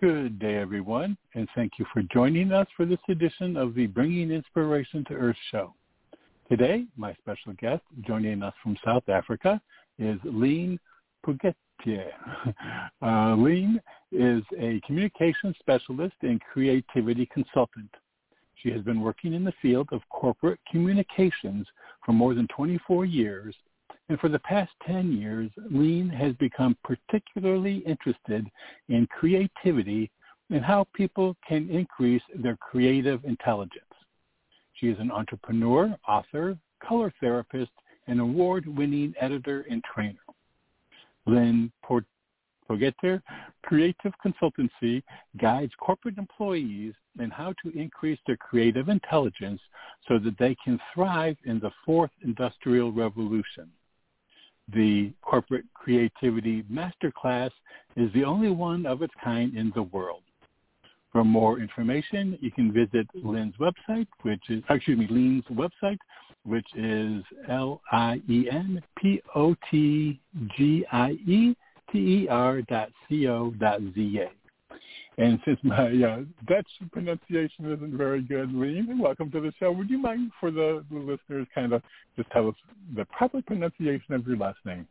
Good day, everyone, and thank you for joining us for this edition of the Bringing Inspiration to Earth show. Today, my special guest joining us from South Africa is Lien Potgieter. Uh, Lien is a communication specialist and creativity consultant. She has been working in the field of corporate communications for more than 24 years and for the past 10 years, Lien has become particularly interested in creativity and how people can increase their creative intelligence. She is an entrepreneur, author, color therapist, and award-winning editor and trainer. Lynn Potgieter Creative Consultancy guides corporate employees in how to increase their creative intelligence so that they can thrive in the fourth industrial revolution. The Corporate Creativity Masterclass is the only one of its kind in the world. For more information, you can visit Lynn's website, which is, excuse me, Lien's website, which is L-I-E-N-P-O-T-G-I-E-T-E-R dot C-O dot Z-A. And since my uh, Dutch pronunciation isn't very good, Lien, welcome to the show. Would you mind, for the, the listeners, kind of just tell us the proper pronunciation of your last name?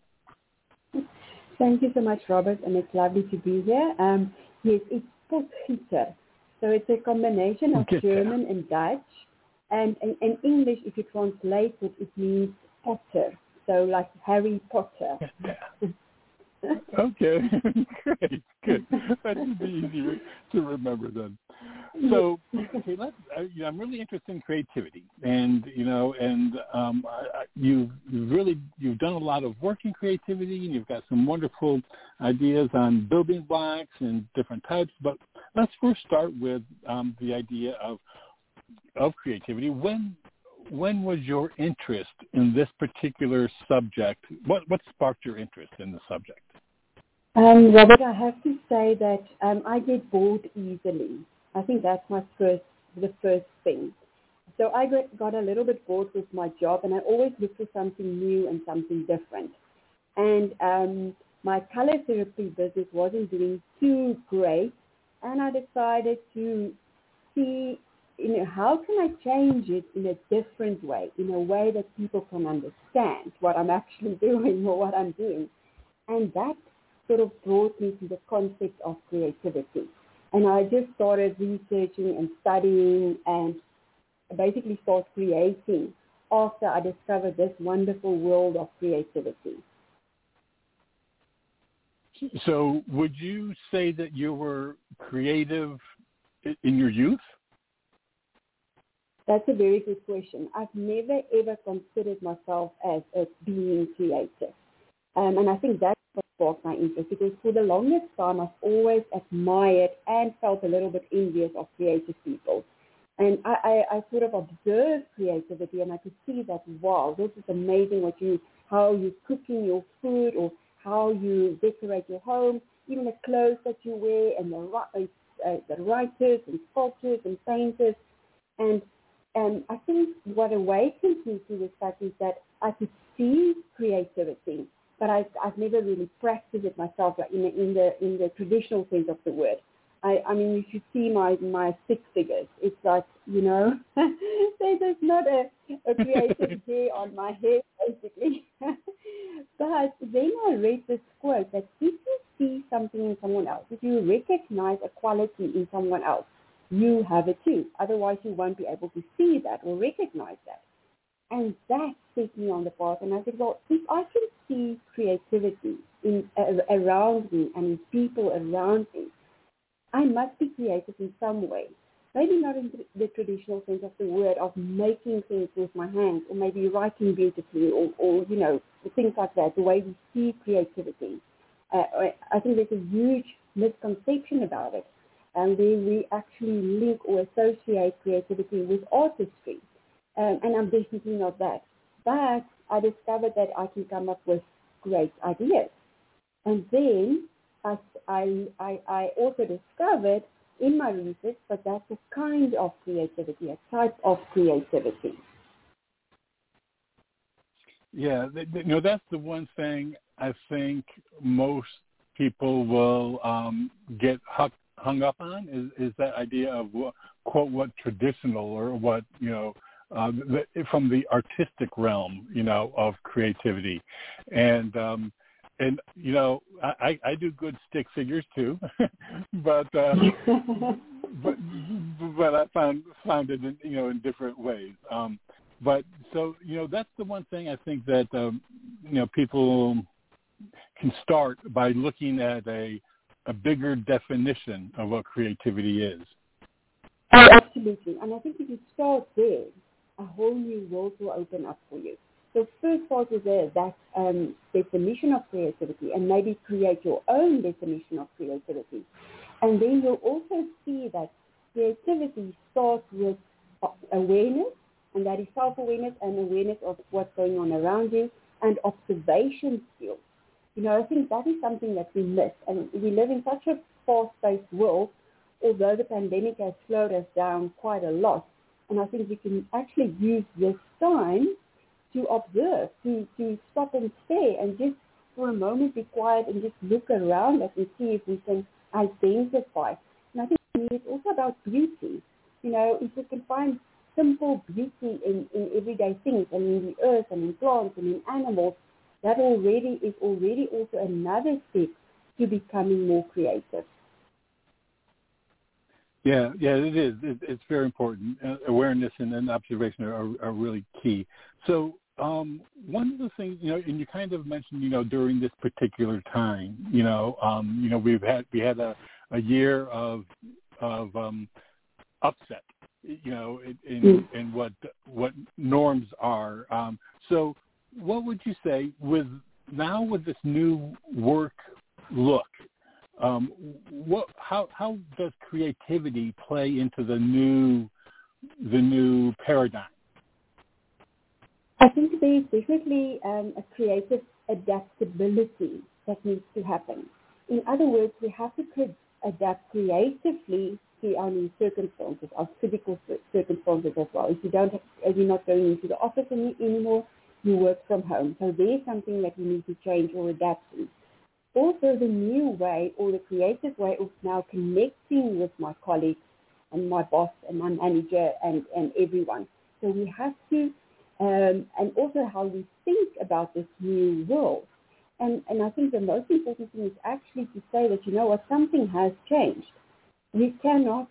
Thank you so much, Robert, and it's lovely to be here. Um, yes, it's Potgieter. So it's a combination of German and Dutch. And in English, if you translate it, it means Potter. So like Harry Potter. okay, great, good. That should be easier to remember then. So, okay, let's. Uh, you know, I'm really interested in creativity, and you know, and um, I, you've really you've done a lot of work in creativity, and you've got some wonderful ideas on building blocks and different types. But let's first start with um, the idea of of creativity. When when was your interest in this particular subject? What what sparked your interest in the subject? Um, Robert, I have to say that um, I get bored easily. I think that's my first, the first thing. So I got, a little bit bored with my job, and I always look for something new and something different. And um, my color therapy business wasn't doing too great, and I decided to see, you know, how can I change it in a different way, in a way that people can understand what I'm actually doing or what I'm doing. And that sort of brought me to the concept of creativity. And I just started researching and studying and basically start creating after I discovered this wonderful world of creativity. So would you say that you were creative in your youth? That's a very good question. I've never ever considered myself as a being creative. Um, and I think that's what sparked my interest because for the longest time I've always admired and felt a little bit envious of creative people. And I, I, I sort of observed creativity and I could see that, wow, this is amazing what you, how you're cooking your food or how you decorate your home, even the clothes that you wear and the, uh, the writers and sculptors and painters. And um, I think what awakened me to this fact is that I could see creativity but I've, I've never really practiced it myself like in, the, in the in the traditional sense of the word. I, I mean, if you see my my six figures, it's like you know, there's not a, a creative hair on my head basically. but then I read this quote that if you see something in someone else, if you recognize a quality in someone else, you have it too. Otherwise, you won't be able to see that or recognize that. And that set me on the path. And I said, well, if I can see creativity in uh, around me and in people around me, I must be creative in some way. Maybe not in the traditional sense of the word of making things with my hands or maybe writing beautifully or, or you know, things like that, the way we see creativity. Uh, I think there's a huge misconception about it. And then we actually link or associate creativity with artistry. Um, and I'm definitely not that. But I discovered that I can come up with great ideas. And then I, I, I also discovered in my research that that's a kind of creativity, a type of creativity. Yeah, you know that's the one thing I think most people will um, get hung up on? Is, is that idea of what, quote what traditional or what you know uh, the, from the artistic realm, you know, of creativity, and um, and you know I, I do good stick figures too, but uh, but but I found found it in, you know in different ways. Um, but so you know that's the one thing I think that um, you know people can start by looking at a a bigger definition of what creativity is. Oh, absolutely. And I think if you start there, a whole new world will open up for you. So first part is there, that um, definition of creativity and maybe create your own definition of creativity. And then you'll also see that creativity starts with awareness and that is self-awareness and awareness of what's going on around you and observation skills. You know, I think that is something that we miss. And we live in such a fast-paced world, although the pandemic has slowed us down quite a lot. And I think we can actually use this time to observe, to, to stop and stare and just for a moment be quiet and just look around us and see if we can identify. And I think it's also about beauty. You know, if we can find simple beauty in, in everyday things and in the earth and in plants and in animals, that already is already also another step to becoming more creative. Yeah, yeah, it is. It, it's very important. Uh, awareness and, and observation are, are really key. So um, one of the things, you know, and you kind of mentioned, you know, during this particular time, you know, um, you know, we've had we had a, a year of of um, upset you know, in, mm. in what what norms are. Um, so, what would you say with now with this new work look? Um, what how how does creativity play into the new the new paradigm? I think there's definitely um, a creative adaptability that needs to happen. In other words, we have to adapt creatively to our new circumstances, our physical circumstances as well. If you don't, if you're not going into the office any, anymore, you work from home. So there's something that you need to change or adapt to. Also, the new way or the creative way of now connecting with my colleagues and my boss and my manager and, and everyone. So we have to, um, and also how we think about this new world. And, and I think the most important thing is actually to say that, you know what, something has changed we cannot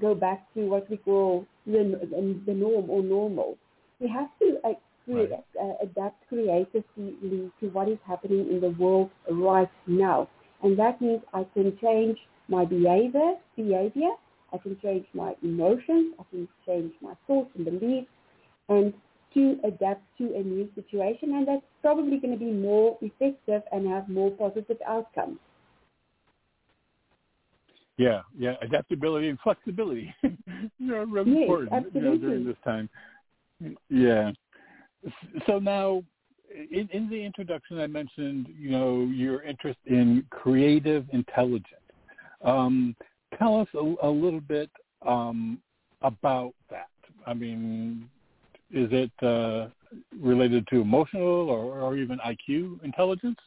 go back to what we call the, the norm or normal. We have to create, right. uh, adapt creatively to what is happening in the world right now. And that means I can change my behavior, behavior. I can change my emotions. I can change my thoughts and beliefs and to adapt to a new situation. And that's probably going to be more effective and have more positive outcomes. Yeah, yeah, adaptability and flexibility. know, really yes, important you know, during this time. Yeah. So now, in, in the introduction, I mentioned you know your interest in creative intelligence. Um, tell us a, a little bit um, about that. I mean, is it uh, related to emotional or, or even IQ intelligence?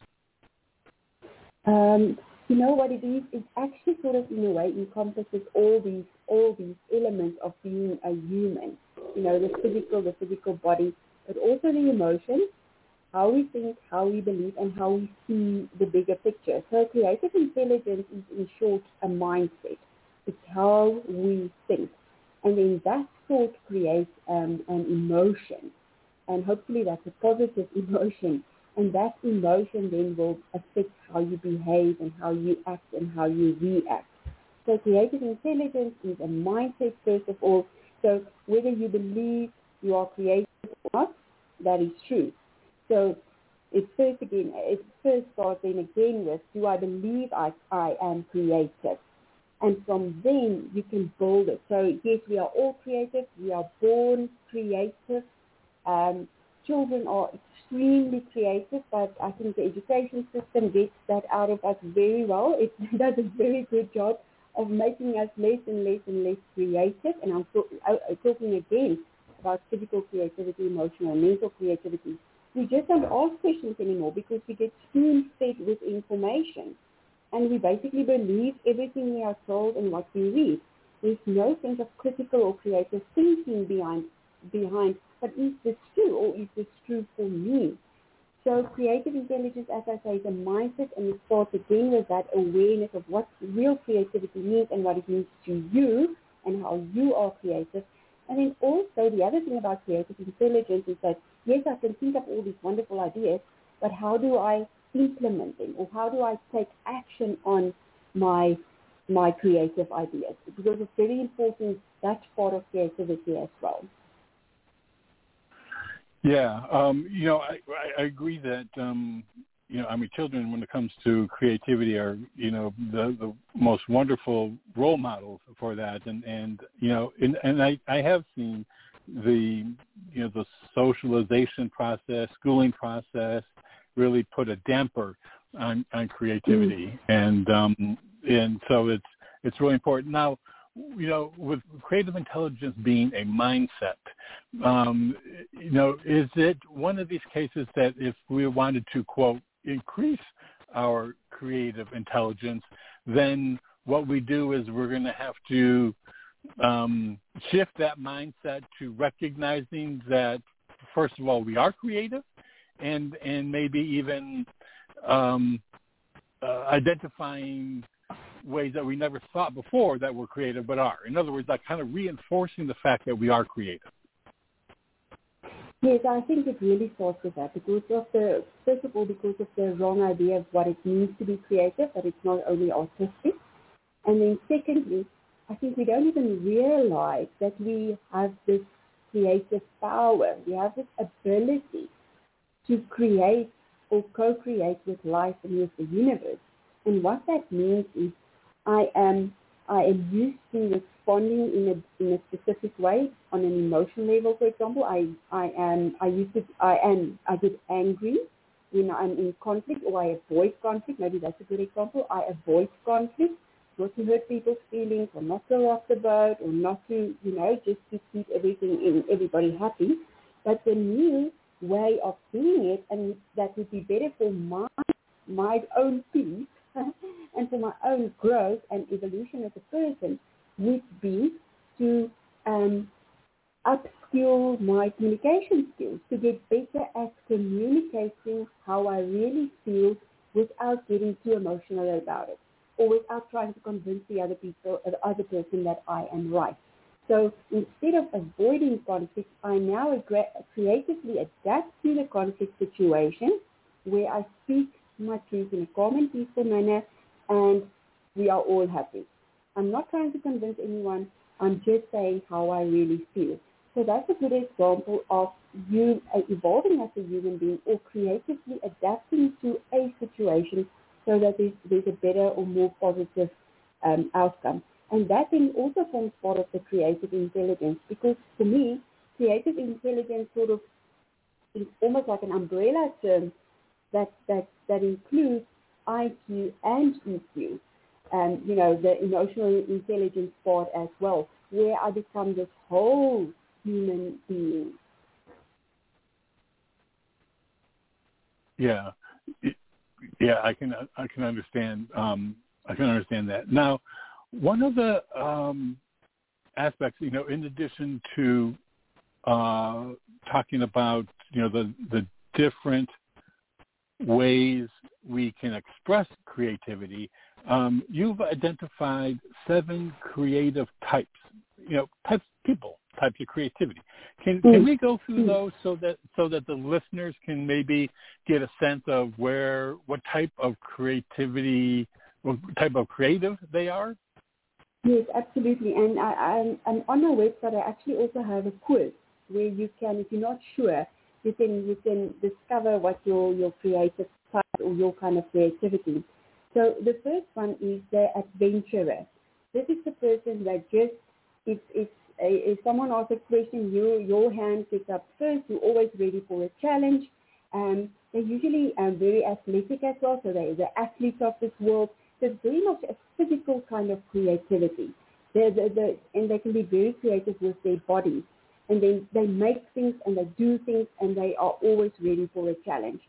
Um, you know what it is? It actually sort of in a way encompasses all these all these elements of being a human. You know, the physical, the physical body, but also the emotions, how we think, how we believe, and how we see the bigger picture. So creative intelligence is in short a mindset. It's how we think. And then that thought creates um, an emotion. And hopefully that's a positive emotion and that emotion then will affect how you behave and how you act and how you react. So creative intelligence is a mindset first of all. So whether you believe you are not, that is true. So it first again, it first starts then again with, do I believe I, I am creative? and from then you can build it. So yes, we are all creative. We are born creative. Um, children are extremely creative, but I think the education system gets that out of us very well. It does a very good job of making us less and less and less creative. And I'm talking again about physical creativity, emotional, mental creativity. We just don't ask questions anymore because we get spoon-fed with information. And we basically believe everything we are told and what we read. There's no sense of critical or creative thinking behind, behind but is this true or is this true for me? So creative intelligence, as I say, is a mindset and it starts again with that awareness of what real creativity means and what it means to you and how you are creative. And then also the other thing about creative intelligence is that, yes, I can think of all these wonderful ideas, but how do I implement them or how do I take action on my my creative ideas? Because it's very important, that part of creativity as well. Yeah, um, you know, I, I agree that um, you know, I mean, children when it comes to creativity are you know the the most wonderful role models for that, and and you know, and, and I I have seen the you know the socialization process, schooling process, really put a damper on on creativity, mm. and um, and so it's it's really important. Now you know, with creative intelligence being a mindset, um, you know, is it one of these cases that if we wanted to quote increase our creative intelligence, then what we do is we're going to have to um, shift that mindset to recognizing that first of all we are creative, and and maybe even um, uh, identifying ways that we never thought before that we're creative but are. In other words, like kind of reinforcing the fact that we are creative. Yes, I think it really starts with that because of the first of all because of the wrong idea of what it means to be creative, that it's not only artistic. And then secondly, I think we don't even realize that we have this creative power. We have this ability to create or co-create with life and with the universe. And what that means is I am I am used to responding in a in a specific way on an emotional level. For example, I I am I used to I am I get angry when I'm in conflict or I avoid conflict. Maybe that's a good example. I avoid conflict not to hurt people's feelings or not to rock the boat or not to you know just to keep everything in everybody happy. But the new way of doing it and that would be better for my my own peace and for my own growth and evolution as a person would be to um, upskill my communication skills, to get better at communicating how I really feel without getting too emotional about it or without trying to convince the other people, the other person that I am right. So instead of avoiding conflict, I now creatively adapt to the conflict situation where I speak my truth in a and peaceful manner, and we are all happy. I'm not trying to convince anyone. I'm just saying how I really feel. So that's a good example of you uh, evolving as a human being or creatively adapting to a situation so that there's, there's a better or more positive um, outcome. And that then also forms part of the creative intelligence because for me, creative intelligence sort of is almost like an umbrella term that, that, that includes IQ and EQ, and you know, the emotional intelligence part as well, where I become this whole human being. Yeah, yeah, I can I can understand um, I can understand that. Now, one of the um, aspects, you know, in addition to uh, talking about you know the the different ways we can express creativity, um, you've identified seven creative types, you know, types people, types of creativity. Can can mm. we go through mm. those so that so that the listeners can maybe get a sense of where what type of creativity, what type of creative they are? Yes, absolutely. And I, I'm, I'm on my website. I actually also have a quiz where you can, if you're not sure, you can you can discover what your your creative side or your kind of creativity. So the first one is the adventurer. this is the person that just if if if someone asks a question, you your hand picks up first. You're always ready for a challenge. Um, they're usually um, very athletic as well, so they're the athletes of this world. It's very much a physical kind of creativity. They're, they're, they're, and they can be very creative with their bodies. And then they make things and they do things and they are always ready for a challenge.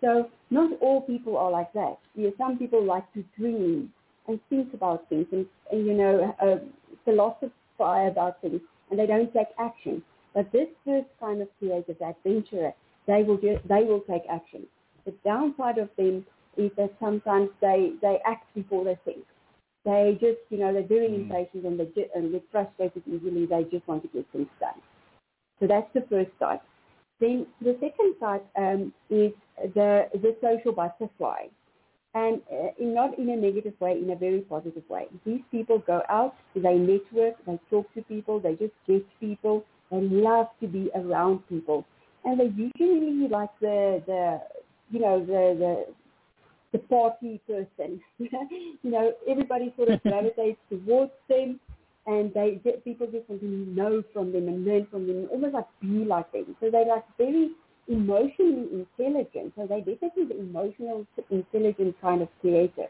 So not all people are like that. You know, some people like to dream and think about things and, and you know, uh, philosophize about things and they don't take action. But this first kind of creative adventurer they will just, they will take action. The downside of them is that sometimes they, they act before they think. They just, you know, they're very mm. impatient and they and get frustrated easily. They just want to get things done. So that's the first side. Then the second side um, is the the social butterfly, and uh, in, not in a negative way, in a very positive way. These people go out, they network, they talk to people, they just get people, they love to be around people and they usually like the the you know the the the party person. you know, everybody sort of gravitates towards them, and they people just want to know from them and learn from them, almost like be like them. So they're like very emotionally intelligent. So they're definitely the emotional intelligent kind of creator.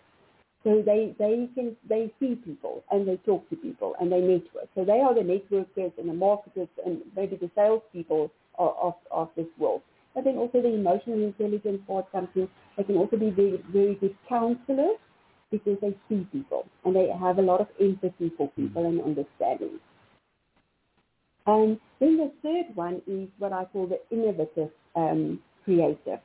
So they they can they see people and they talk to people and they network. So they are the networkers and the marketers and maybe the salespeople of, of, of this world. But then also the emotional intelligence part comes in. They can also be very, very good counselors because they see people and they have a lot of empathy for people and understanding. And then the third one is what I call the innovative um, creator.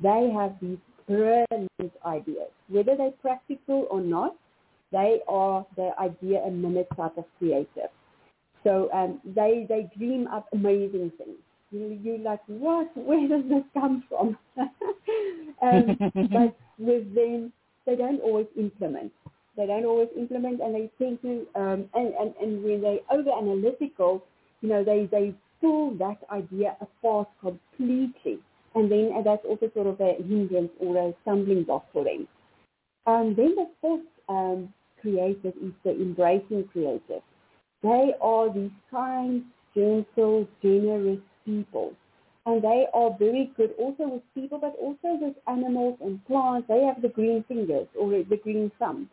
They have these brilliant ideas. Whether they're practical or not, they are the idea a minute type of creator. So um, they, they dream up amazing things you, you're like, what? Where does this come from? um, but with them, they don't always implement. They don't always implement, and they to, um, and, and, and when they over analytical, you know, they, they pull that idea apart completely. And then and that's also sort of a hindrance or a stumbling block for them. Um, then the fourth um, creative is the embracing creative. They are these kind, gentle, generous people. And they are very good also with people, but also with animals and plants. They have the green fingers or the green thumb.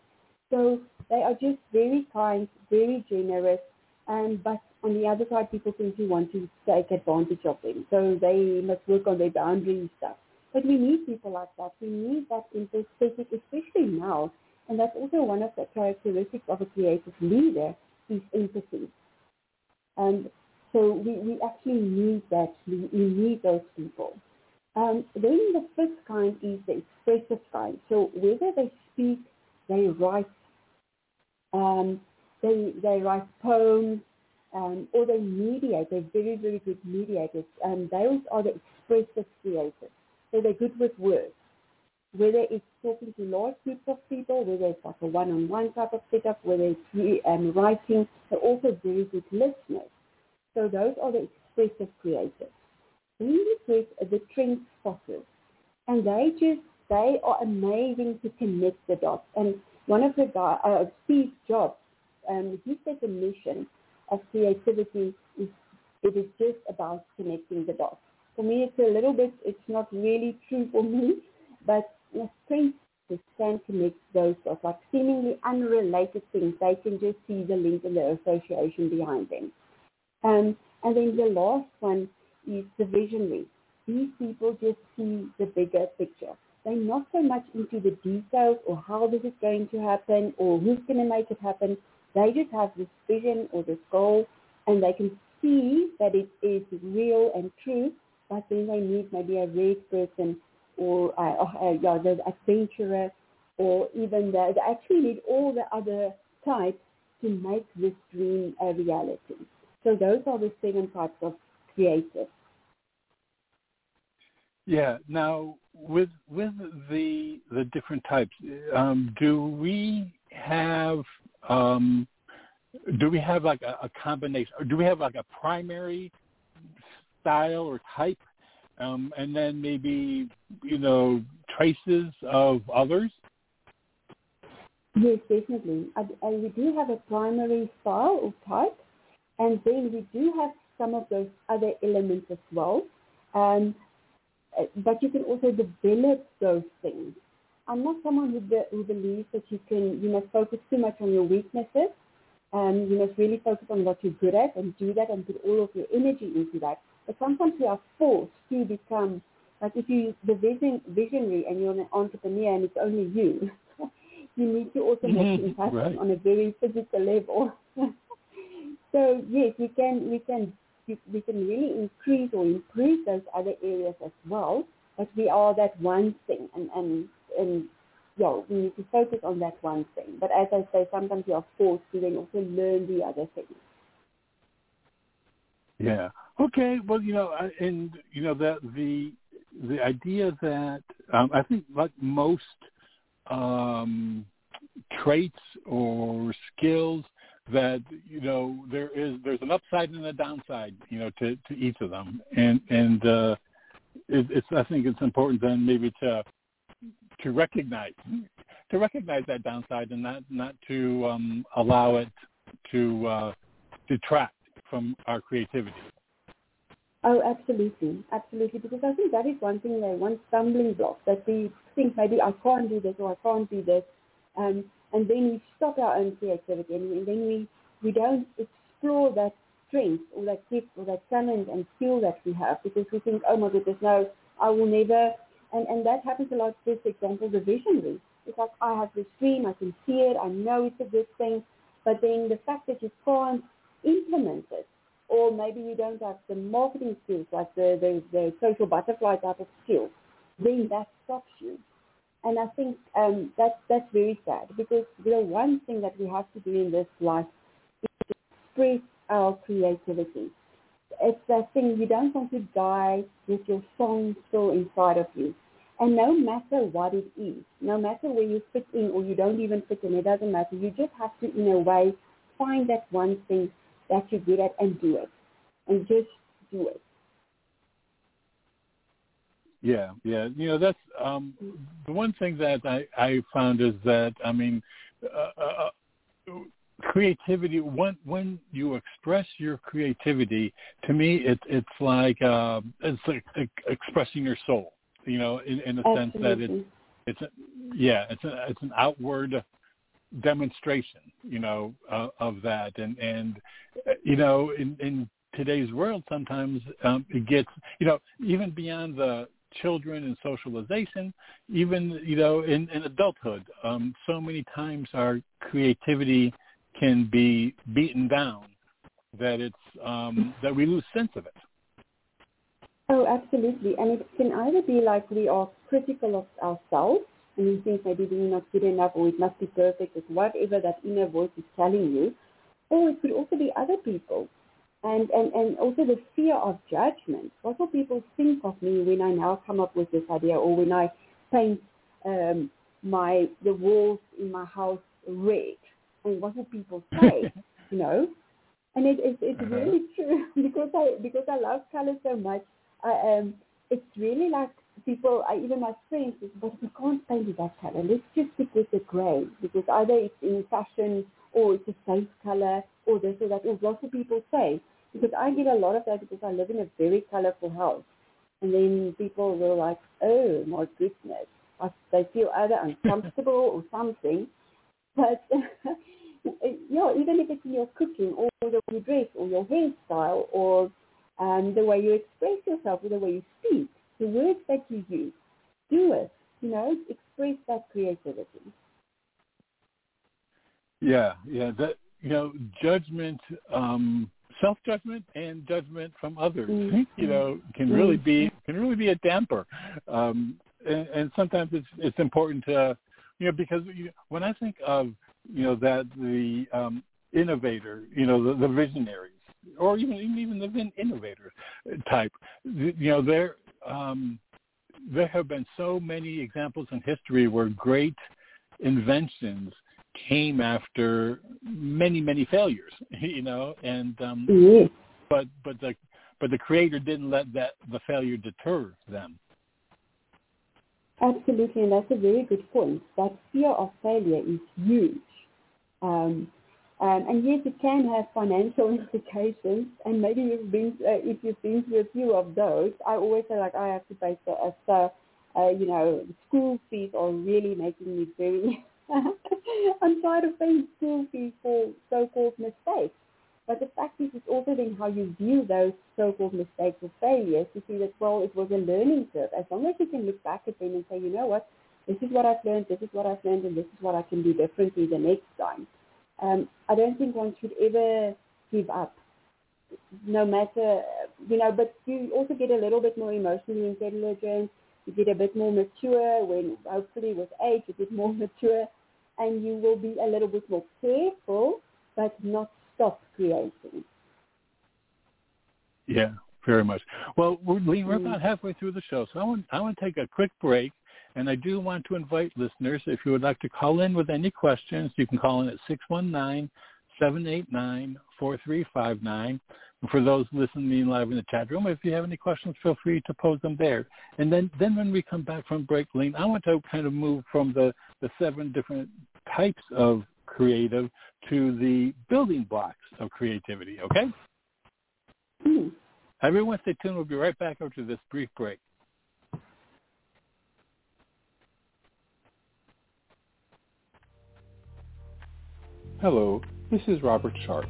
So they are just very kind, very generous, and but on the other side, people seem to want to take advantage of them. So they must work on their boundaries stuff. But we need people like that. We need that empathetic, especially now. And that's also one of the characteristics of a creative leader is empathy. And so we, we actually need that. We, need those people. Um, then the fifth kind is the expressive kind. So whether they speak, they write, um, they, they write poems, um, or they mediate. They're very, very good mediators. And those are the expressive creators. So they're good with words. Whether it's talking to large groups of people, whether it's like a one-on-one type of setup, whether it's um, writing, they're also very good listeners. So those are the expressive creators. Then get the trend spotters. And they just, they are amazing to connect the dots. And one of the guys, uh, Steve Jobs, um, his definition of creativity is it is just about connecting the dots. For me, it's a little bit, it's not really true for me, but strength can connect those dots, like seemingly unrelated things. They can just see the link and the association behind them. Um, and then the last one is the visionary. These people just see the bigger picture. They're not so much into the details or how this is going to happen or who's going to make it happen. They just have this vision or this goal and they can see that it is real and true, but then they need maybe a red person or uh, uh, yeah, the adventurer or even the, they actually need all the other types to make this dream a reality. So those are the seven types of creative. Yeah. Now, with with the the different types, um, do we have um, do we have like a, a, combination, or do we have like a primary style or type, um, and then maybe you know traces of others? Yes, definitely. And we do have a primary style or type, and then we do have some of those other elements as well. Um, but you can also develop those things. I'm not someone who, be, who believes that you can, you must focus too much on your weaknesses. Um, you must really focus on what you're good at and do that and put all of your energy into that. But sometimes we are forced to become, like if you're the vision, visionary and you're an entrepreneur and it's only you, you need to also make mm-hmm. impact right. on a very physical level. so yes, we can we can we can really increase or improve those other areas as well. But we are that one thing, and and and yeah, we need to focus on that one thing. But as I say, sometimes you are forced to then also learn the other things. Yeah. Okay. Well, you know, and you know that the the idea that um, I think like most um, traits or skills that you know there is there's an upside and a downside you know to to each of them. And and uh it, it's i think it's important then maybe to to recognize to recognize that downside and not not to um allow it to uh detract from our creativity. Oh absolutely. Absolutely. Because i think that is one thing that one stumbling block that we think maybe i can't do this or i can't do this um and then we stop our own creativity and then we, we don't explore that strength or that gift or that talent and skill that we have because we think, oh my goodness, no, I will never. And, and that happens a lot, for example, the visionary. It's like, I have this dream, I can see it, I know it's a good thing, but then the fact that you can't implement it, or maybe you don't have the marketing skills, like the, the, the social butterfly type of skills, then that stops you. And I think um, that's, that's very sad because the one thing that we have to do in this life is to express our creativity. It's that thing you don't want to die with your song still inside of you. And no matter what it is, no matter where you fit in or you don't even fit in, it doesn't matter. You just have to, in a way, find that one thing that you're good at and do it. And just do it. Yeah, yeah. You know, that's um, the one thing that I, I found is that I mean, uh, uh, creativity. When when you express your creativity, to me, it, it's like uh, it's like expressing your soul. You know, in, in a sense that it's it's a, yeah, it's a, it's an outward demonstration. You know, uh, of that, and and you know, in in today's world sometimes um, it gets you know even beyond the children and socialization, even you know in, in adulthood. Um, so many times our creativity can be beaten down that it's um, that we lose sense of it. Oh, absolutely, and it can either be like we are critical of ourselves and we think maybe we're not good enough or it must be perfect, or whatever that inner voice is telling you, or it could also be other people and, and, and also the fear of judgment. What will people think of me when I now come up with this idea or when I paint um, my the walls in my house red? And what will people say? you know? And it, it, it's uh-huh. really true because I because I love color so much. I, um, it's really like people, I, even my friends, but we can't paint it that color. Let's just stick with the gray because either it's in fashion or it's a safe color or this or that. Or lots of people say, because I get a lot of that because I live in a very colorful house. And then people were like, oh my goodness, I, they feel either uncomfortable or something. But you know, even if it's in your cooking or the way you dress or your hairstyle or um, the way you express yourself or the way you speak, the words that you use, do it. You know, express that creativity. Yeah, yeah. That you know, judgment um, self judgment and judgment from others mm-hmm. you know can really be mm-hmm. can really be a damper um and, and sometimes it's it's important to you know because you, when i think of you know that the um innovator you know the, the visionaries or even even the innovator type you know there um there have been so many examples in history where great inventions came after many many failures you know and um mm-hmm. but but the but the creator didn't let that the failure deter them Absolutely, and that's a very good point. That fear of failure is huge. Um, um, and yes, it can have financial implications, and maybe you've been, uh, if you've been through a few of those, I always say like I have to pay so, uh, you know, school fees are really making me very, I'm tired of school fees for so-called mistakes. But the fact is, it's also then how you view those so-called mistakes or failures to see that, well, it was a learning curve. As long as you can look back at them and say, you know what, this is what I've learned, this is what I've learned, and this is what I can do differently the next time um, I don't think one should ever give up, no matter, you know, but you also get a little bit more emotionally intelligent, you get a bit more mature when hopefully with age you get more mature and you will be a little bit more careful but not stop creating. Yeah, very much. Well, we're, we're about halfway through the show, so I want, I want to take a quick break and I do want to invite listeners, if you would like to call in with any questions, you can call in at 619-789-4359. And for those listening live in the chat room, if you have any questions, feel free to pose them there. And then, then when we come back from break, Lane, I want to kind of move from the, the seven different types of creative to the building blocks of creativity, okay? Mm. Everyone stay tuned. We'll be right back after this brief break. Hello, this is Robert Sharpe.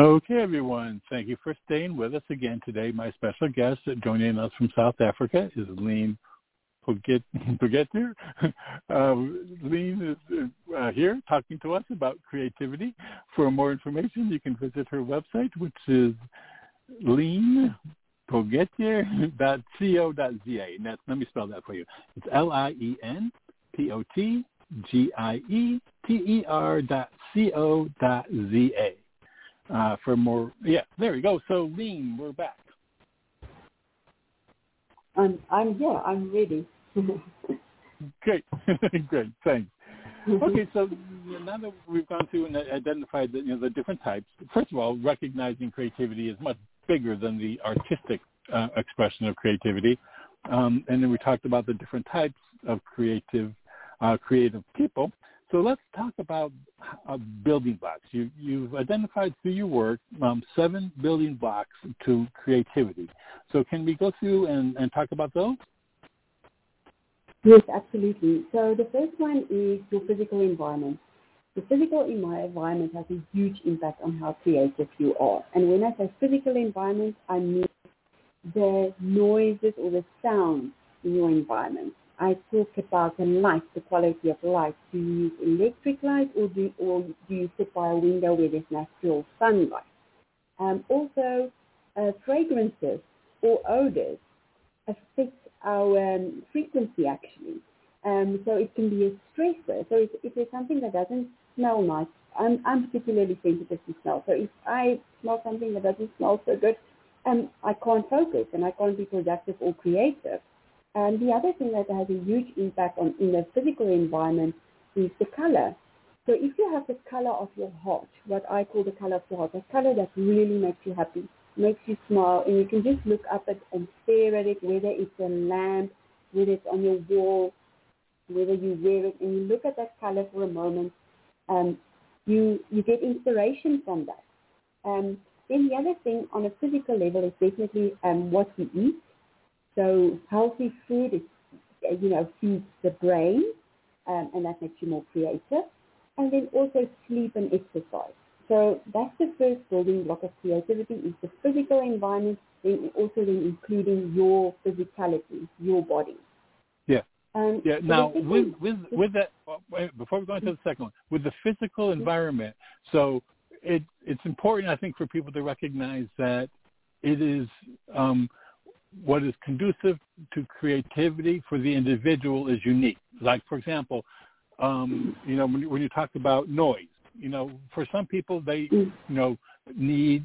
Okay, everyone. Thank you for staying with us again today. My special guest joining us from South Africa is Lien Potgieter. Um, Lien is uh, here talking to us about creativity. For more information, you can visit her website, which is lienpotgieter.co.za. And that's, let me spell that for you. It's L-I-E-N-P-O-T-G-I-E-T-E-R dot C-O.Z-A uh, for more. Yeah, there we go. So, Lien, we're back. I'm I'm here. I'm ready. Great, great. Thanks. Okay, so now that we've gone through and identified the, you know, the different types, first of all, recognizing creativity is much bigger than the artistic uh, expression of creativity, um, and then we talked about the different types of creative uh, creative people. So let's talk about uh, building blocks. You, you've identified through your work um, seven building blocks to creativity. So can we go through and, and talk about those? Yes, absolutely. So the first one is your physical environment. The physical environment has a huge impact on how creative you are. And when I say physical environment, I mean the noises or the sounds in your environment. I talk about the light, the quality of light. Do you use electric light or do, or do you sit by a window where there's natural sunlight? Um, also, uh, fragrances or odors affect our um, frequency actually. Um, so it can be a stressor. So if, if there's something that doesn't smell nice, I'm, I'm particularly sensitive to smell. So if I smell something that doesn't smell so good, um, I can't focus and I can't be productive or creative. And the other thing that has a huge impact on in the physical environment is the color. So if you have the color of your heart, what I call the color of your heart, a color that really makes you happy, makes you smile, and you can just look up at and stare at it, whether it's a lamp, whether it's on your wall, whether you wear it, and you look at that color for a moment, um, you you get inspiration from that. Um, then the other thing on a physical level is definitely um, what we eat. So healthy food is, you know, feeds the brain, um, and that makes you more creative. And then also sleep and exercise. So that's the first building block of creativity is the physical environment, then also then including your physicality, your body. Yeah. Um, yeah. Now, with with with that, before we go into the second one, with the physical environment, so it it's important, I think, for people to recognize that it is um, what is conducive to creativity for the individual is unique. Like, for example, um, you know, when you, when you talk about noise, you know, for some people they, mm. you know, need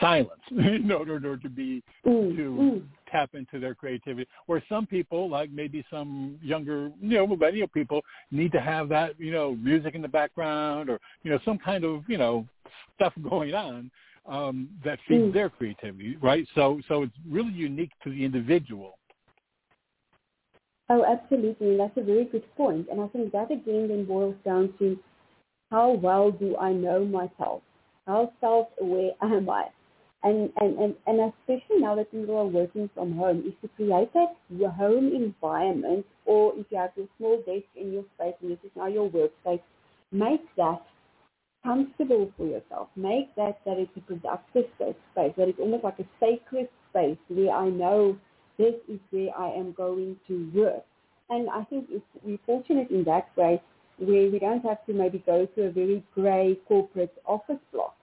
silence in order to be mm, to mm. tap into their creativity. Or some people, like maybe some younger, you know, millennial people, need to have that, you know, music in the background or you know some kind of you know stuff going on um, that feeds mm. their creativity, right? So so it's really unique to the individual. Oh, absolutely. That's a very good point. And I think that again then boils down to how well do I know myself? How self-aware am I? And, and, and, and especially now that people are working from home, is to create that your home environment or if you have your small desk in your space and this is now your workspace, make that comfortable for yourself. Make that that it's a productive space, that it's almost like a sacred space where I know this is where I am going to work. And I think it's, we're fortunate in that way where we don't have to maybe go to a very grey corporate office block.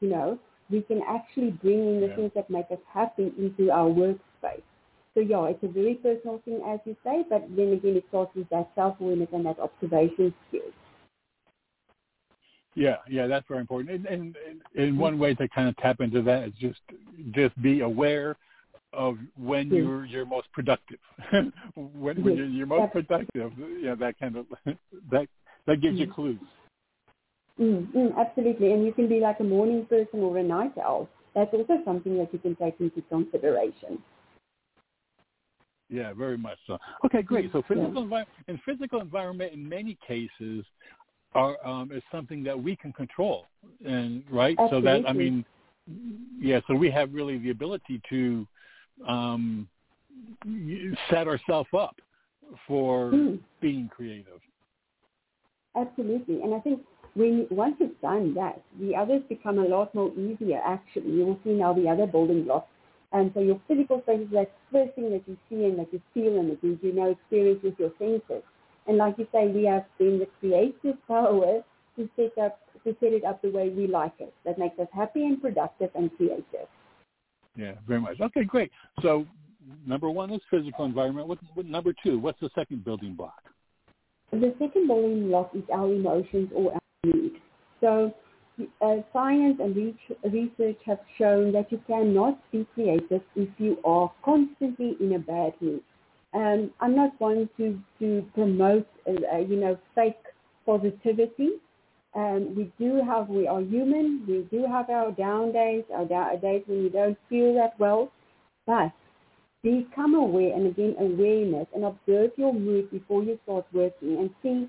You know, we can actually bring in the yeah. things that make us happy into our workspace. So yeah, it's a very personal thing as you say, but then again it starts with that self-awareness and that observation skills. Yeah, yeah, that's very important. And, and, and one way to kind of tap into that is just just be aware of when yes. you're you're most productive. when, when you're, you're most productive, yeah, that kind of that that gives you mm. clues. Mm, mm, absolutely, and you can be like a morning person or a night owl. That's also something that you can take into consideration. Yeah, very much so. Okay, great. So physical yeah. environment and physical environment in many cases are um, is something that we can control, and right. Absolutely. So that I mean, yeah. So we have really the ability to um, set ourselves up for mm. being creative. Absolutely, and I think when once you've done that, the others become a lot more easier. Actually, you will see now the other building blocks. And so your physical space is that first thing that you see and that you feel and that you, you know experience with your senses. And like you say, we have been the creative power to set up to set it up the way we like it. That makes us happy and productive and creative. Yeah, very much. Okay, great. So number one is physical environment. What, what number two? What's the second building block? The second building block is our emotions or our mood. So uh, science and research have shown that you cannot be creative if you are constantly in a bad mood. Um, I'm not one to, to promote, uh, uh, you know, fake positivity. Um, we do have, we are human. We do have our down days, our down, days when we don't feel that well. But become aware, and again, awareness, and observe your mood before you start working and see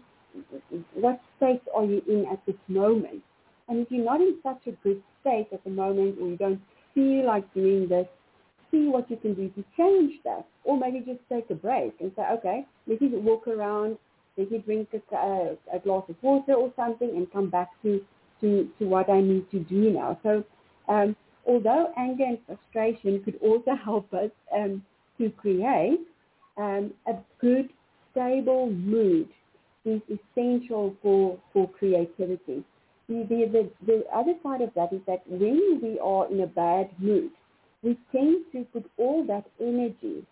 what state are you in at this moment. And if you're not in such a good state at the moment, or you don't feel like doing this, see what you can do to change that. Or maybe just take a break and say, okay, let me walk around, let me drink a, a, a glass of water or something and come back to, to, to what I need to do now. So um, although anger and frustration could also help us um, to create, um, a good, stable mood is essential for, for creativity. The, the, the, the other side of that is that when we are in a bad mood, we tend to put all that energy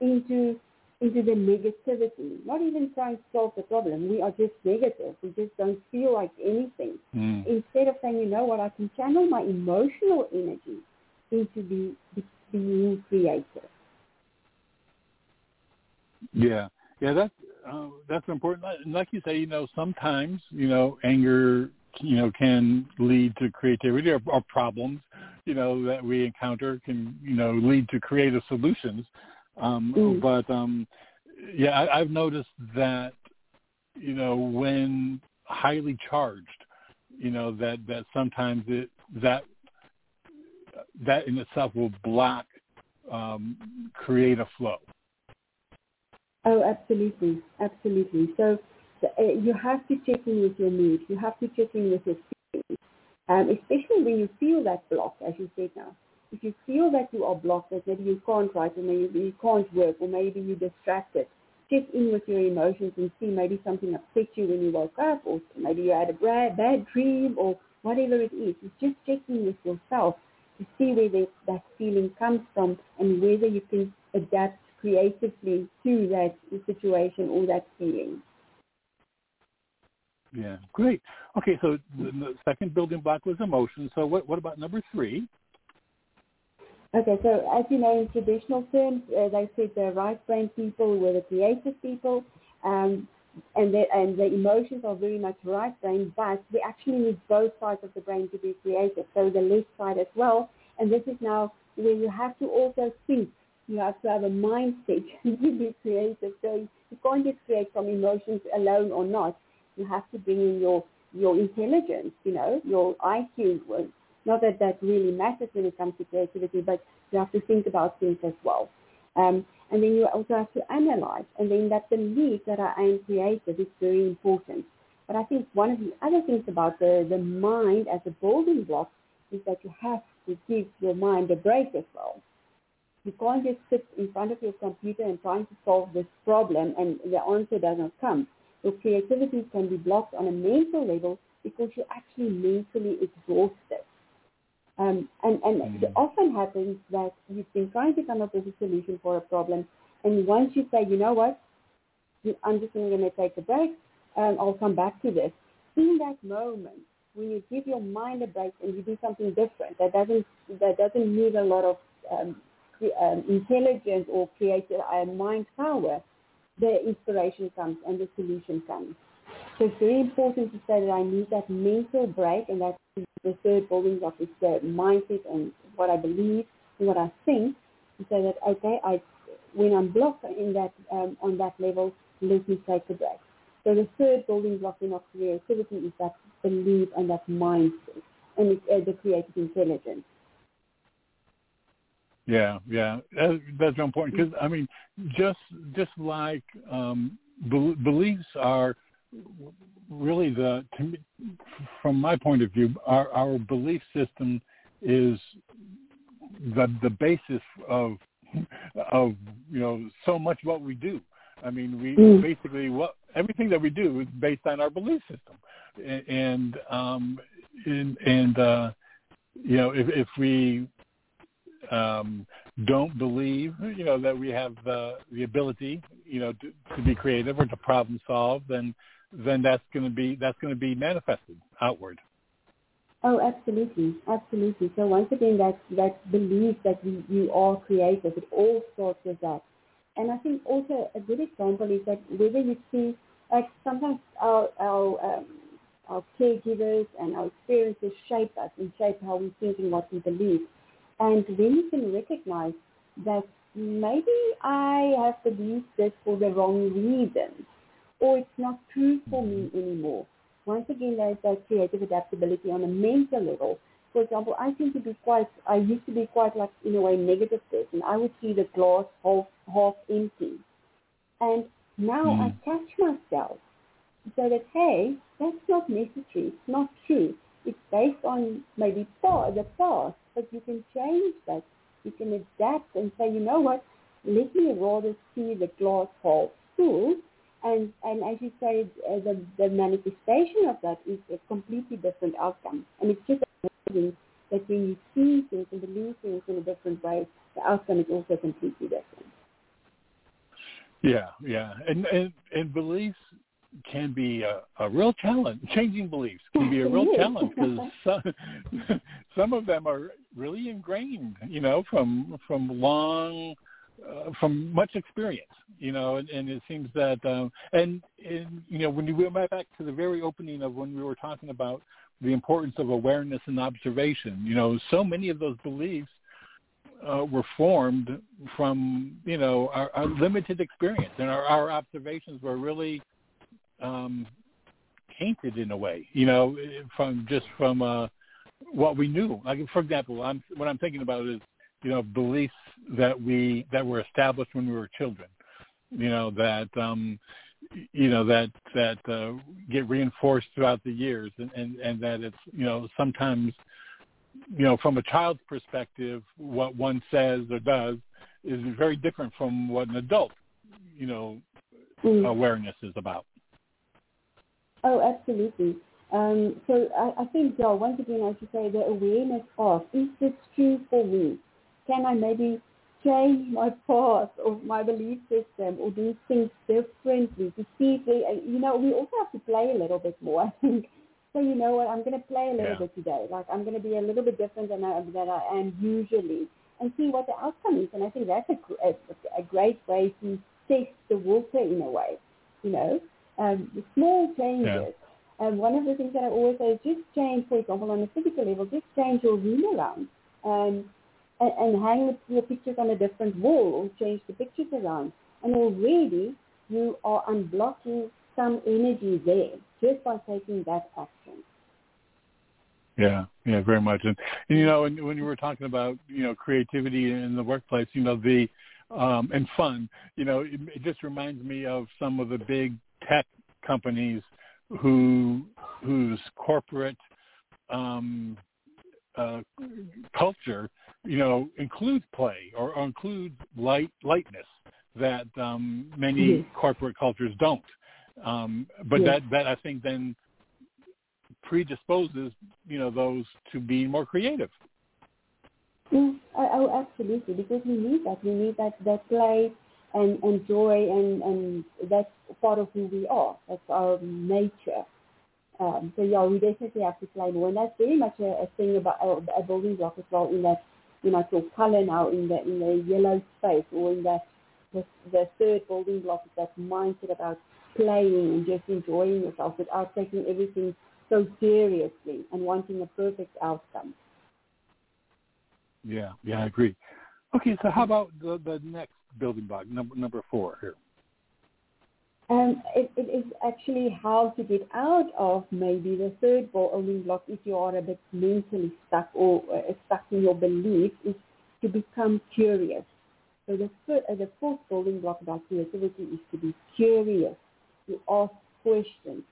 into into the negativity, not even trying to solve the problem. We are just negative. We just don't feel like anything. Mm. Instead of saying, you know what, I can channel my emotional energy into the, the being creative. Yeah, yeah. That's uh, that's important. Like you say, you know, sometimes you know anger, you know, can lead to creativity or, or problems, you know, that we encounter can you know lead to creative solutions. Um, mm. But um, yeah, I, I've noticed that you know when highly charged, you know that that sometimes it that that in itself will block um, creative flow. Oh, absolutely, absolutely. So uh, you have to check in with your mood. You have to check in with your um, especially when you feel that block, as you said now. If you feel that you are blocked, that maybe you can't write, or maybe you can't work, or maybe you're distracted, check in with your emotions and see maybe something upset you when you woke up, or maybe you had a bad, bad dream, or whatever it is. It's just checking with yourself to see where the, that feeling comes from and whether you can adapt creatively to that situation or that feeling. Yeah, great. Okay, so the, the second building block was emotion. So what, what about number three? Okay, so as you know, in traditional terms, uh, they said the right brain people were the creative people, um, and, the, and the emotions are very much right brain, but we actually need both sides of the brain to be creative, so the left side as well. And this is now where you have to also think you have to have a mindset to be creative. So you can't just create from emotions alone or not. You have to bring in your your intelligence, you know, your IQ. Not that that really matters when it comes to creativity, but you have to think about things as well. Um, and then you also have to analyze. And then that belief that I am creative is very important. But I think one of the other things about the, the mind as a building block is that you have to give your mind a break as well. You can't just sit in front of your computer and trying to solve this problem and the answer does not come. Your creativity can be blocked on a mental level because you're actually mentally exhausted. Um, and and mm. it often happens that you've been trying to come up with a solution for a problem, and once you say, you know what, I'm just going to take a break, um, I'll come back to this. In that moment, when you give your mind a break and you do something different, that doesn't that doesn't need a lot of um, um, intelligence or creative uh, mind power, the inspiration comes and the solution comes. So it's very important to say that I need that mental break, and that's the third building block is the mindset and what I believe and what I think, say that okay, I when I'm blocked in that um, on that level, let me take a break. So the third building block in our creativity is that belief and that mindset and uh, the creative intelligence. Yeah, yeah, that, that's important because I mean, just just like um, be- beliefs are really the me, from my point of view, our, our belief system is the the basis of of you know so much what we do. I mean, we mm. basically what everything that we do is based on our belief system, and um, and, and uh, you know if, if we um, don't believe, you know, that we have uh, the ability, you know, to, to be creative or to problem solve, then then that's going to be that's going to be manifested outward. Oh, absolutely, absolutely. So once again, that that belief that we, you are creative, it all starts with that. And I think also a good example is that whether you see, like sometimes our our um, our caregivers and our experiences shape us and shape how we think and what we believe. And then you can recognize that maybe I have believed this for the wrong reasons, or it's not true for me anymore. Once again, there's that creative adaptability on a mental level. For example, I seem to be quite, I used to be quite like, in a way, negative person. I would see the glass half, half empty. And now mm. I catch myself to say that, hey, that's not necessary. It's not true. It's based on maybe the past but you can change that. You can adapt and say, you know what, let me rather see the glass half full. And, and as you say, uh, the, the manifestation of that is a completely different outcome. And it's just amazing that when you see things and believe things in a different way, the outcome is also completely different. Yeah, yeah, and and, and beliefs can be a, a real challenge. Changing beliefs can be a real challenge because some, some of them are really ingrained, you know, from from long uh, from much experience, you know, and, and it seems that, um, and, and you know, when you went back to the very opening of when we were talking about the importance of awareness and observation, you know, so many of those beliefs uh, were formed from, you know, our, our limited experience, and our, our observations were really um, tainted in a way, you know, from just from uh, what we knew. Like, for example, I'm, what I'm thinking about is you know beliefs that we that were established when we were children you know that um you know that that uh, get reinforced throughout the years and, and and that it's you know sometimes you know from a child's perspective what one says or does is very different from what an adult you know mm. awareness is about oh absolutely um, so I, I think, yeah, once again, I should say the awareness of, is this true for me? can I maybe change my path or my belief system or do things differently to see if they, you know, we also have to play a little bit more, I think. So you know what, I'm going to play a little yeah. bit today. Like I'm going to be a little bit different than I, than I am usually and see what the outcome is. And I think that's a, a, a great way to test the water in a way, you know, um, the small changes. Yeah. And one of the things that I always say is just change, for example, on a physical level, just change your room around. Um, and, and hang your pictures on a different wall or change the pictures around. And already you are unblocking some energy there just by taking that action. Yeah, yeah, very much. And, and you know, when, when you were talking about you know creativity in the workplace, you know the um, and fun, you know, it, it just reminds me of some of the big tech companies who whose corporate um, uh, culture you know, includes play or, or includes light lightness that um, many mm-hmm. corporate cultures don't. Um, but that that I think then predisposes you know those to be more creative. Mm, oh, absolutely, because we need that. We need that that play and, and joy, and, and that's part of who we are. That's our nature. Um, so yeah, we definitely have to play more, and that's very much a, a thing about a, a building block as well. In that you know, talk color now in the in the yellow space or in that the, the third building block is that mindset about playing and just enjoying yourself without taking everything so seriously and wanting a perfect outcome. Yeah, yeah, I agree. Okay, so how about the, the next building block, number number four here? Um, it, it is actually how to get out of maybe the third building block if you are a bit mentally stuck or uh, stuck in your beliefs is to become curious. So the, uh, the fourth building block about creativity is to be curious, to ask questions,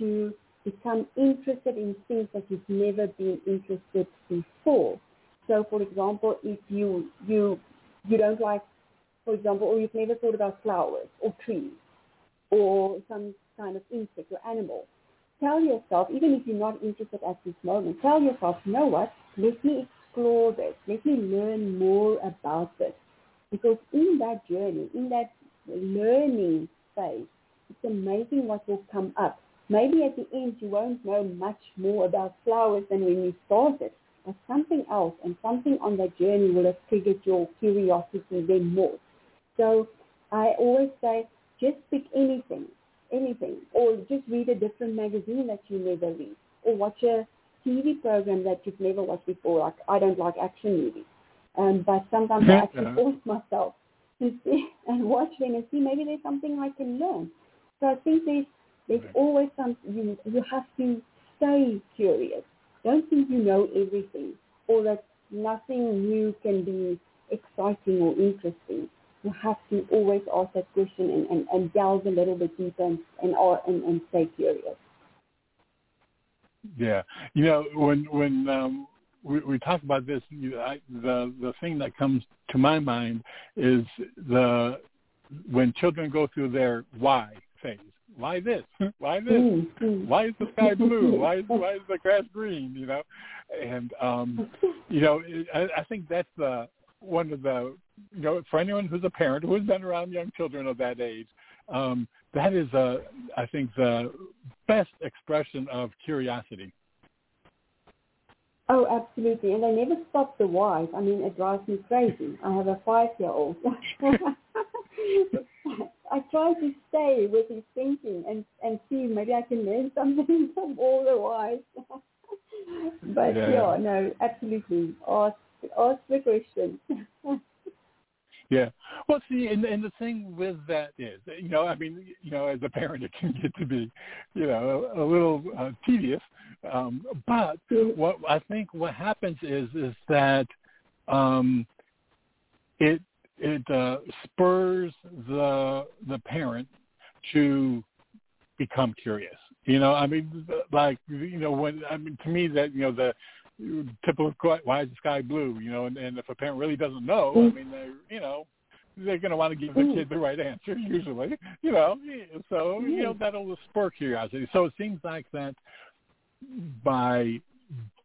to become interested in things that you've never been interested before. So for example, if you, you, you don't like, for example, or you've never thought about flowers or trees, or some kind of insect or animal. Tell yourself, even if you're not interested at this moment, tell yourself, you know what, let me explore this. Let me learn more about this. Because in that journey, in that learning phase, it's amazing what will come up. Maybe at the end you won't know much more about flowers than when you started, but something else and something on that journey will have triggered your curiosity then more. So I always say, just pick anything, anything, or just read a different magazine that you never read, or watch a TV program that you've never watched before. Like I don't like action movies, um, but sometimes I actually force myself to see and watch them and see maybe there's something I can learn. So I think there's there's always some you you have to stay curious. Don't think you know everything or that nothing new can be exciting or interesting you have to always ask that question and, and, and delve a little bit deeper and, and, and, and stay curious. Yeah, you know when when um, we, we talk about this, you, I, the the thing that comes to my mind is the when children go through their why phase. Why this? Why this? Mm-hmm. Why is the sky blue? Why is why is the grass green? You know, and um, you know, I, I think that's the one of the you know for anyone who's a parent who has been around young children of that age um, that is a I think the best expression of curiosity Oh, absolutely. And they never stop the whys. I mean, it drives me crazy. I have a five-year-old. I try to stay with his thinking and, and see maybe I can learn something from all the whys. but yeah. yeah, no, absolutely. Ask, ask the questions. Yeah. Well, see, and and the thing with that is, you know, I mean, you know, as a parent, it can get to be, you know, a, a little uh, tedious. Um, but what I think what happens is is that um, it it uh, spurs the the parent to become curious. You know, I mean, like you know, when I mean, to me, that you know, the typical why is the sky blue? You know, and, and if a parent really doesn't know, I mm. mean, they you know, they're going to want to give the mm. kid the right answer usually. You know, so you know mm. that'll spur curiosity. So it seems like that by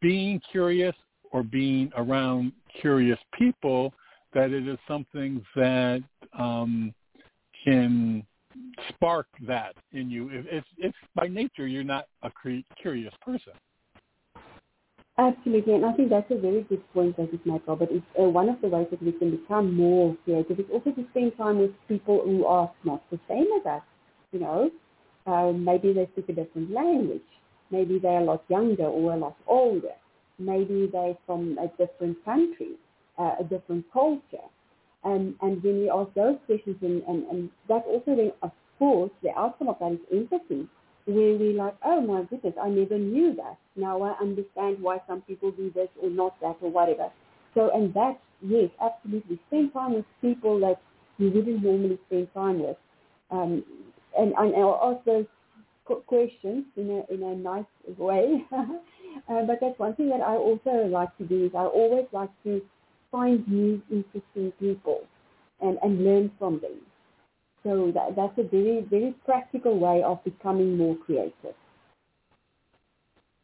being curious or being around curious people, that it is something that um, can spark that in you. If, if, if by nature you're not a curious person. Absolutely, and I think that's a very good point that you've made, Robert. It's uh, one of the ways that we can become more creative is also to spend time with people who are not the same as us. You know, uh, maybe they speak a different language. Maybe they're a lot younger or a lot older. Maybe they're from a different country, uh, a different culture. And, and when we ask those questions, and, and, and that also then, of course, the outcome of that is empathy where we like, oh my goodness, I never knew that. Now I understand why some people do this or not that or whatever. So, and that, yes, absolutely. Spend time with people that you wouldn't normally spend time with. Um, and, and I'll ask those questions in a, in a nice way. uh, but that's one thing that I also like to do is I always like to find new interesting people and, and learn from them. So that, that's a very, very practical way of becoming more creative.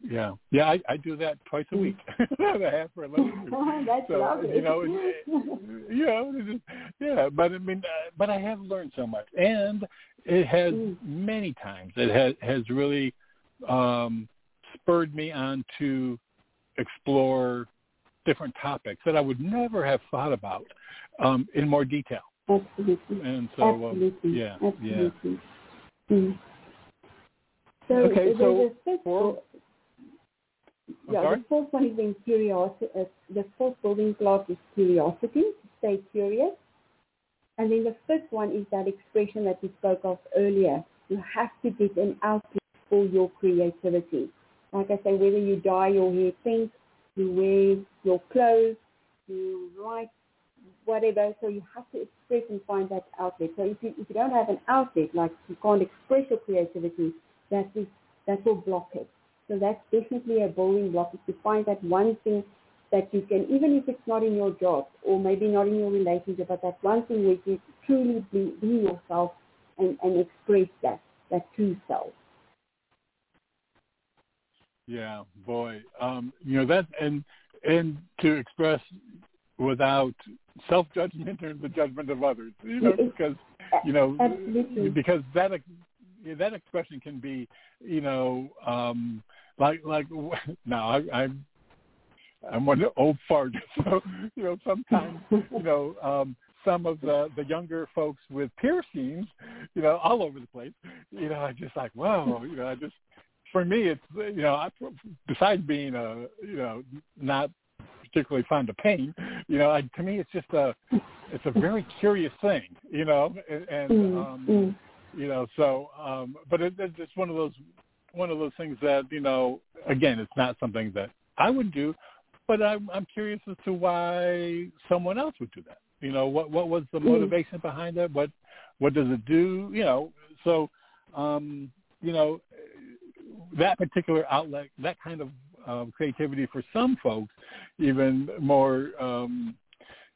Yeah, yeah, I, I do that twice a week. I have for eleven years. That's so, lovely. You know, you know, yeah. But I mean, uh, but I have learned so much, and it has mm. many times it has has really um, spurred me on to explore different topics that I would never have thought about um, in more detail. Absolutely. And so, um, Absolutely. Um, yeah, Absolutely. yeah. Mm. So okay, so the four, yeah, the fourth one is in curiosity. Uh, the fourth building block is curiosity, to stay curious. And then the fifth one is that expression that we spoke of earlier. You have to get an outlet for your creativity. Like I say, whether you dye your hair pink, you wear your clothes, you write whatever. So you have to express and find that outlet. So if you, if you don't have an outlet, like you can't express your creativity, that is that will block it. So that's definitely a building block is to find that one thing that you can, even if it's not in your job or maybe not in your relationship, but that one thing where you truly be, be yourself and, and express that, that true self. Yeah, boy. Um, you know, that and and to express without self judgment or the judgment of others. You know, because you know Absolutely. because that that expression can be you know um like like now I, I'm I'm one of the old fart, so you know sometimes you know um some of the the younger folks with piercings, you know, all over the place. You know, I just like wow, you know, I just for me it's you know I, besides being a you know not particularly fond of pain. You know, I, to me, it's just a it's a very curious thing. You know, and, and mm, um, mm. you know, so um, but it, it's just one of those one of those things that you know, again, it's not something that I would do, but I'm, I'm curious as to why someone else would do that. You know, what what was the mm. motivation behind that? What what does it do? You know, so um, you know that particular outlet, that kind of um, creativity for some folks, even more um,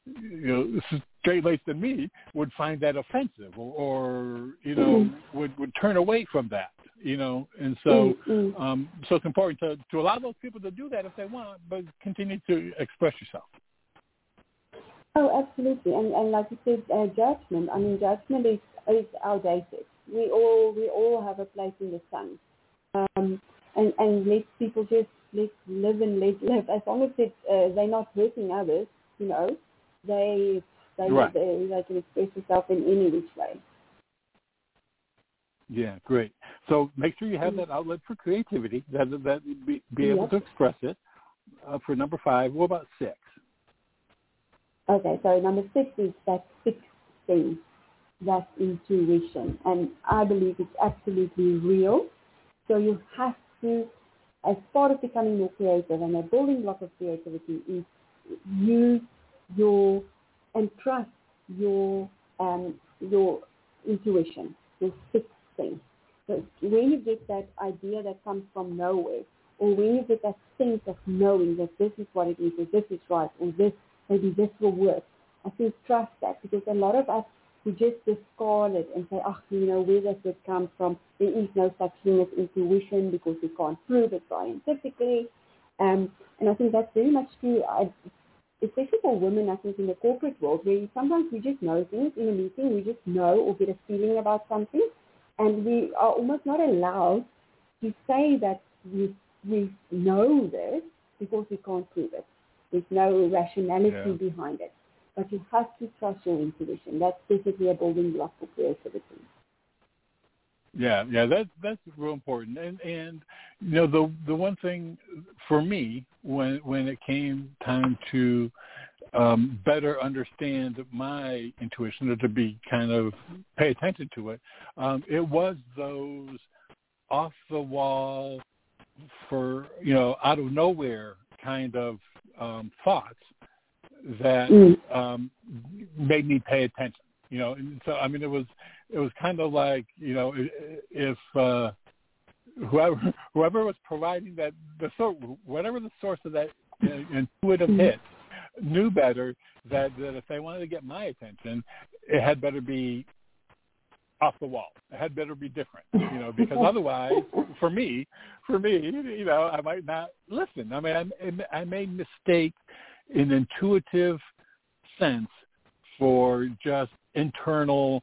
you know straight laced than me, would find that offensive, or, or you know mm-hmm. would would turn away from that. You know, and so mm-hmm. um, so it's important to to allow those people to do that if they want, but continue to express yourself. Oh, absolutely, and and like you said, uh, judgment. I mean, judgment is is outdated. We all we all have a place in the sun, um, and and let people just let's live and let live. As long as it, uh, they're not hurting others, you know, they they, right. they they can express themselves in any which way. Yeah, great. So make sure you have that outlet for creativity, that that be, be able Yep. to express it. Uh, for number five, what about six? Okay, so number six is that sixth thing, that intuition. And I believe it's absolutely real. So you have to, as part of becoming more creative, and a building block of creativity is use your and trust your um, your intuition, your sixth sense. So when you get that idea that comes from nowhere, or when you get that sense of knowing that this is what it is, or this is right, or this maybe this will work. I think trust that because a lot of us we just discard it and say, oh, you know, where does it come from? There is no such thing as intuition because we can't prove it scientifically. Um, and I think that's very much true, I, especially for women, I think, in the corporate world, where sometimes we just know things in a meeting, we just know or get a feeling about something, and we are almost not allowed to say that we, we know this because we can't prove it. There's no rationality Yeah. behind it. But you have to trust your intuition. That's basically a building block for creativity. Yeah, yeah, that's that's real important. And and you know the the one thing for me when when it came time to um, better understand my intuition or to be kind of pay attention to it, um, it was those off the wall for you know out of nowhere kind of um, thoughts that Mm. um, made me pay attention. You know, and so I mean, it was it was kind of like you know if uh, whoever whoever was providing that the sort whatever the source of that uh, intuitive Mhm. hit knew better that that if they wanted to get my attention, it had better be off the wall. It had better be different, you know, because otherwise, for me, for me, you know, I might not listen. I mean, I, I may mistake an intuitive sense for just internal,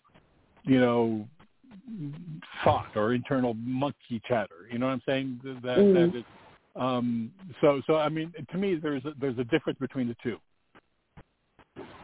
you know, thought or internal monkey chatter. You know what I'm saying? That Mm. that it's, um, so so I mean, to me, there's a, there's a difference between the two.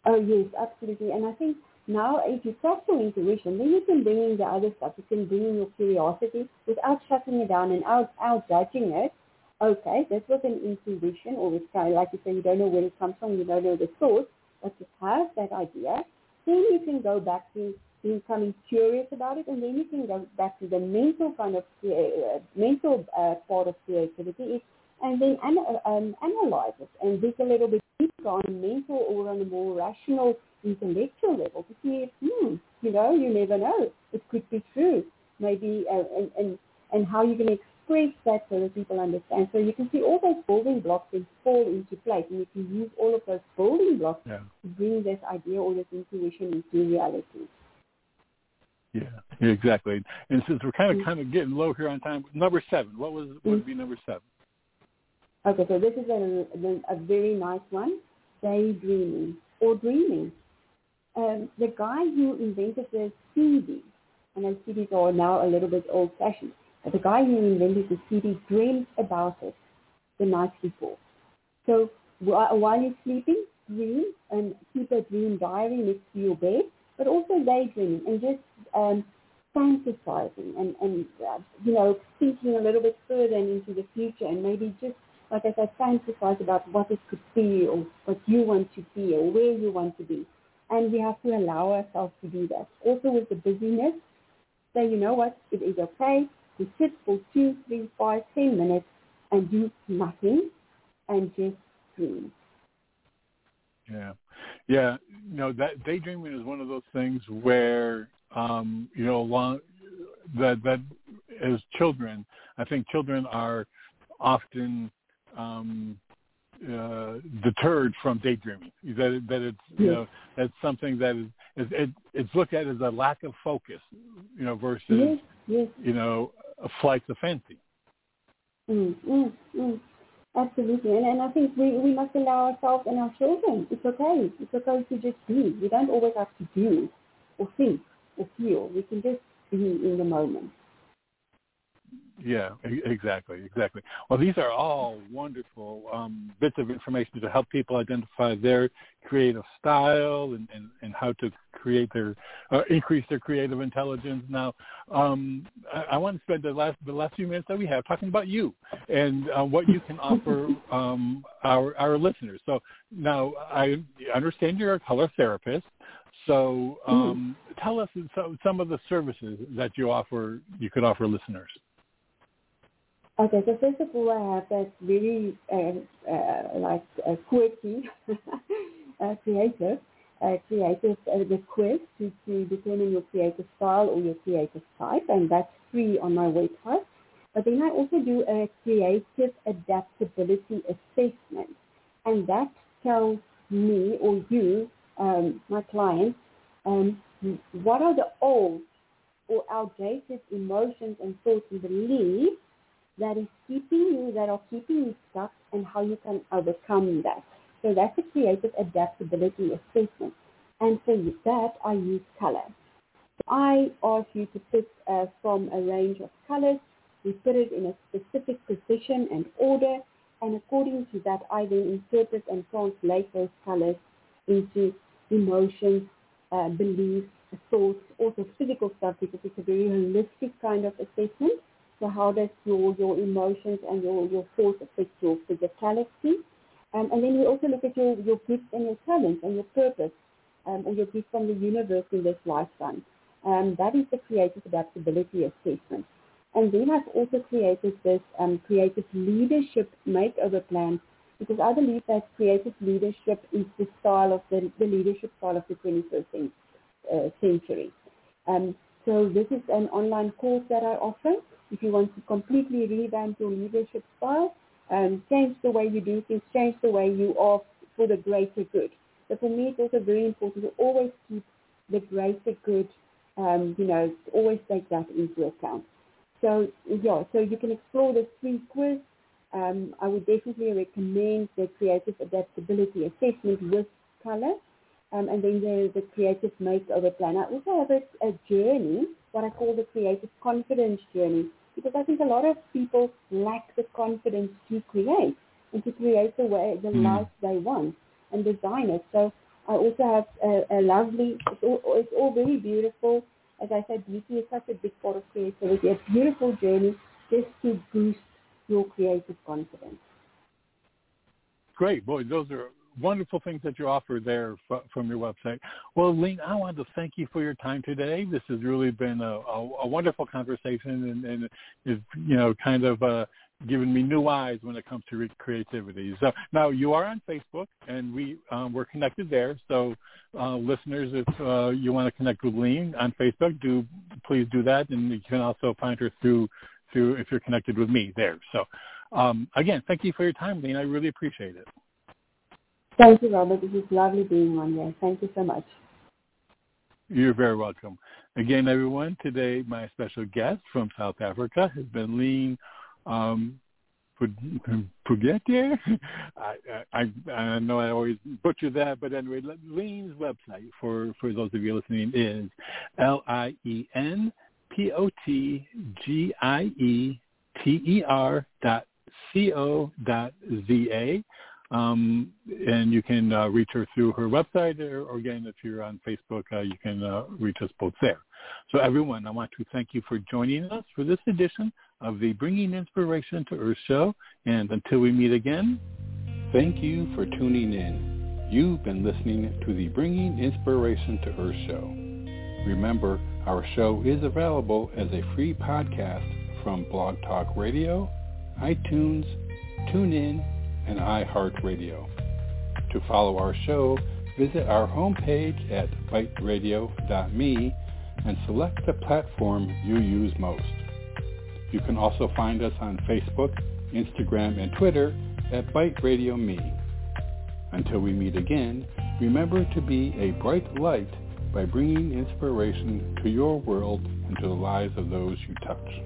Oh yes, absolutely. And I think now if you trust your intuition, then you can bring in the other stuff. You can bring in your curiosity without shutting it down and out out judging it. Okay, this was an intuition or kind of like you say, you don't know where it comes from, you don't know the source, but you have that idea. Then you can go back to becoming curious about it, and then you can go back to the mental kind of uh, mental uh, part of creativity, and then an, um, analyze it and dig a little bit deeper on mental or on a more rational intellectual level to see if, hmm, you know, you never know. It could be true. Maybe, uh, and, and, and how you can express that so that people understand. So you can see all those building blocks then fall into place and you can use all of those building blocks Yeah. to bring this idea or this intuition into reality. Yeah, exactly. And since we're kind of Mm. kind of getting low here on time, number seven. What was what would be number seven? Okay, so this is a, a very nice one, daydreaming or dreaming. Um, the guy who invented the CD, and CDs are now a little bit old-fashioned, the guy who invented the CD dreamed about it the night before. So while you're sleeping, dream and keep a dream diary next to your bed, but also daydreaming and just um, fantasizing and, and uh, you know, thinking a little bit further and into the future and maybe just like I said, fantasize about what it could be or what you want to be or where you want to be. And we have to allow ourselves to do that. Also with the busyness, say, you know what, it is okay to sit for two, three, five, ten minutes and do nothing and just dream. Yeah, yeah. No, that daydreaming is one of those things where um, you know long, that that as children, I think children are often um, uh, deterred from daydreaming. That that it's you know that's something that is, is it, it's looked at as a lack of focus, you know, versus Yes, yes. you know a flight of fancy. Mm, mm, mm. Absolutely. And, and I think we, we must allow ourselves and our children. It's okay. It's okay to just be. We don't always have to do or think or feel. We can just be in the moment. Yeah, exactly, exactly. Well, these are all wonderful um, bits of information to help people identify their creative style and, and, and how to create their uh, increase their creative intelligence. Now, um, I, I, want to spend the last the last few minutes that we have talking about you and uh, what you can offer um, our our listeners. So now I understand you're a color therapist. So hmm. um, tell us some, some of the services that you offer. You could offer listeners. Okay, so first of all, I have that very uh, uh, like uh, quirky, uh, creative, uh, creative uh, request to, to determine your creative style or your creative type, and that's free on my website. But then I also do a creative adaptability assessment, and that tells me or you, um, my client, um, what are the old or outdated emotions and thoughts and beliefs that is keeping you, that are keeping you stuck and how you can overcome that. So that's a creative adaptability assessment. And for that, I use color. So I ask you to pick uh, from a range of colors. We put it in a specific position and order. And according to that, I then interpret and translate those colors into emotions, uh, beliefs, thoughts, also physical stuff because it's a very holistic kind of assessment. So how does your, your emotions and your, your thoughts affect your physicality? Um, and then we also look at your, your gifts and your talents and your purpose um, or your gifts from the universe in this lifetime. Um, that is the creative adaptability assessment. And then I've also created this um, creative leadership makeover plan because I believe that creative leadership is the style of the, the leadership style of the 21st uh, century. Um, so this is an online course that I offer if you want to completely revamp your leadership style, um, change the way you do things, change the way you are for the greater good. So for me, it's also very important to always keep the greater good, um, you know, always take that into account. So yeah, so you can explore the free quiz. Um, I would definitely recommend the creative adaptability assessment with color um, and then the, the creative makeover plan. I also have a, a journey, what I call the creative confidence journey, because I think a lot of people lack the confidence to create and to create the way, the mm. life they want and design it. So I also have a, a lovely, it's all, it's all very beautiful. As I said, beauty is such a big part of creativity, a beautiful journey just to boost your creative confidence. Great. Boy, those are wonderful things that you offer there f- from your website. Well, Lien, I want to thank you for your time today. This has really been a, a, a wonderful conversation and, and is, you know, kind of uh, given me new eyes when it comes to re- creativity. So now you are on Facebook, and we um, we're connected there. So uh, listeners, if uh, you want to connect with Lien on Facebook, do please do that, and you can also find her through through if you're connected with me there. So um, again, thank you for your time, Lien. I really appreciate it. Thank you, Robert. This is lovely being on here. Thank you so much. You're very welcome. Again, everyone, today my special guest from South Africa has been Lien um, Pugete. I, I, I know I always butcher that, but anyway, Lien's website for, for those of you listening is L-I-E-N-P-O-T-G-I-E-T-E-R dot C-O dot Z-A. Um, and you can uh, reach her through her website, or, or again, if you're on Facebook, uh, you can uh, reach us both there. So everyone, I want to thank you for joining us for this edition of the Bringing Inspiration to Earth show. And until we meet again, thank you for tuning in. You've been listening to the Bringing Inspiration to Earth show. Remember, our show is available as a free podcast from Blog Talk Radio, iTunes, TuneIn, and iHeartRadio. To follow our show, visit our homepage at biteradio.me and select the platform you use most. You can also find us on Facebook, Instagram, and Twitter at BITE Radio Me. Until we meet again, remember to be a bright light by bringing inspiration to your world and to the lives of those you touch.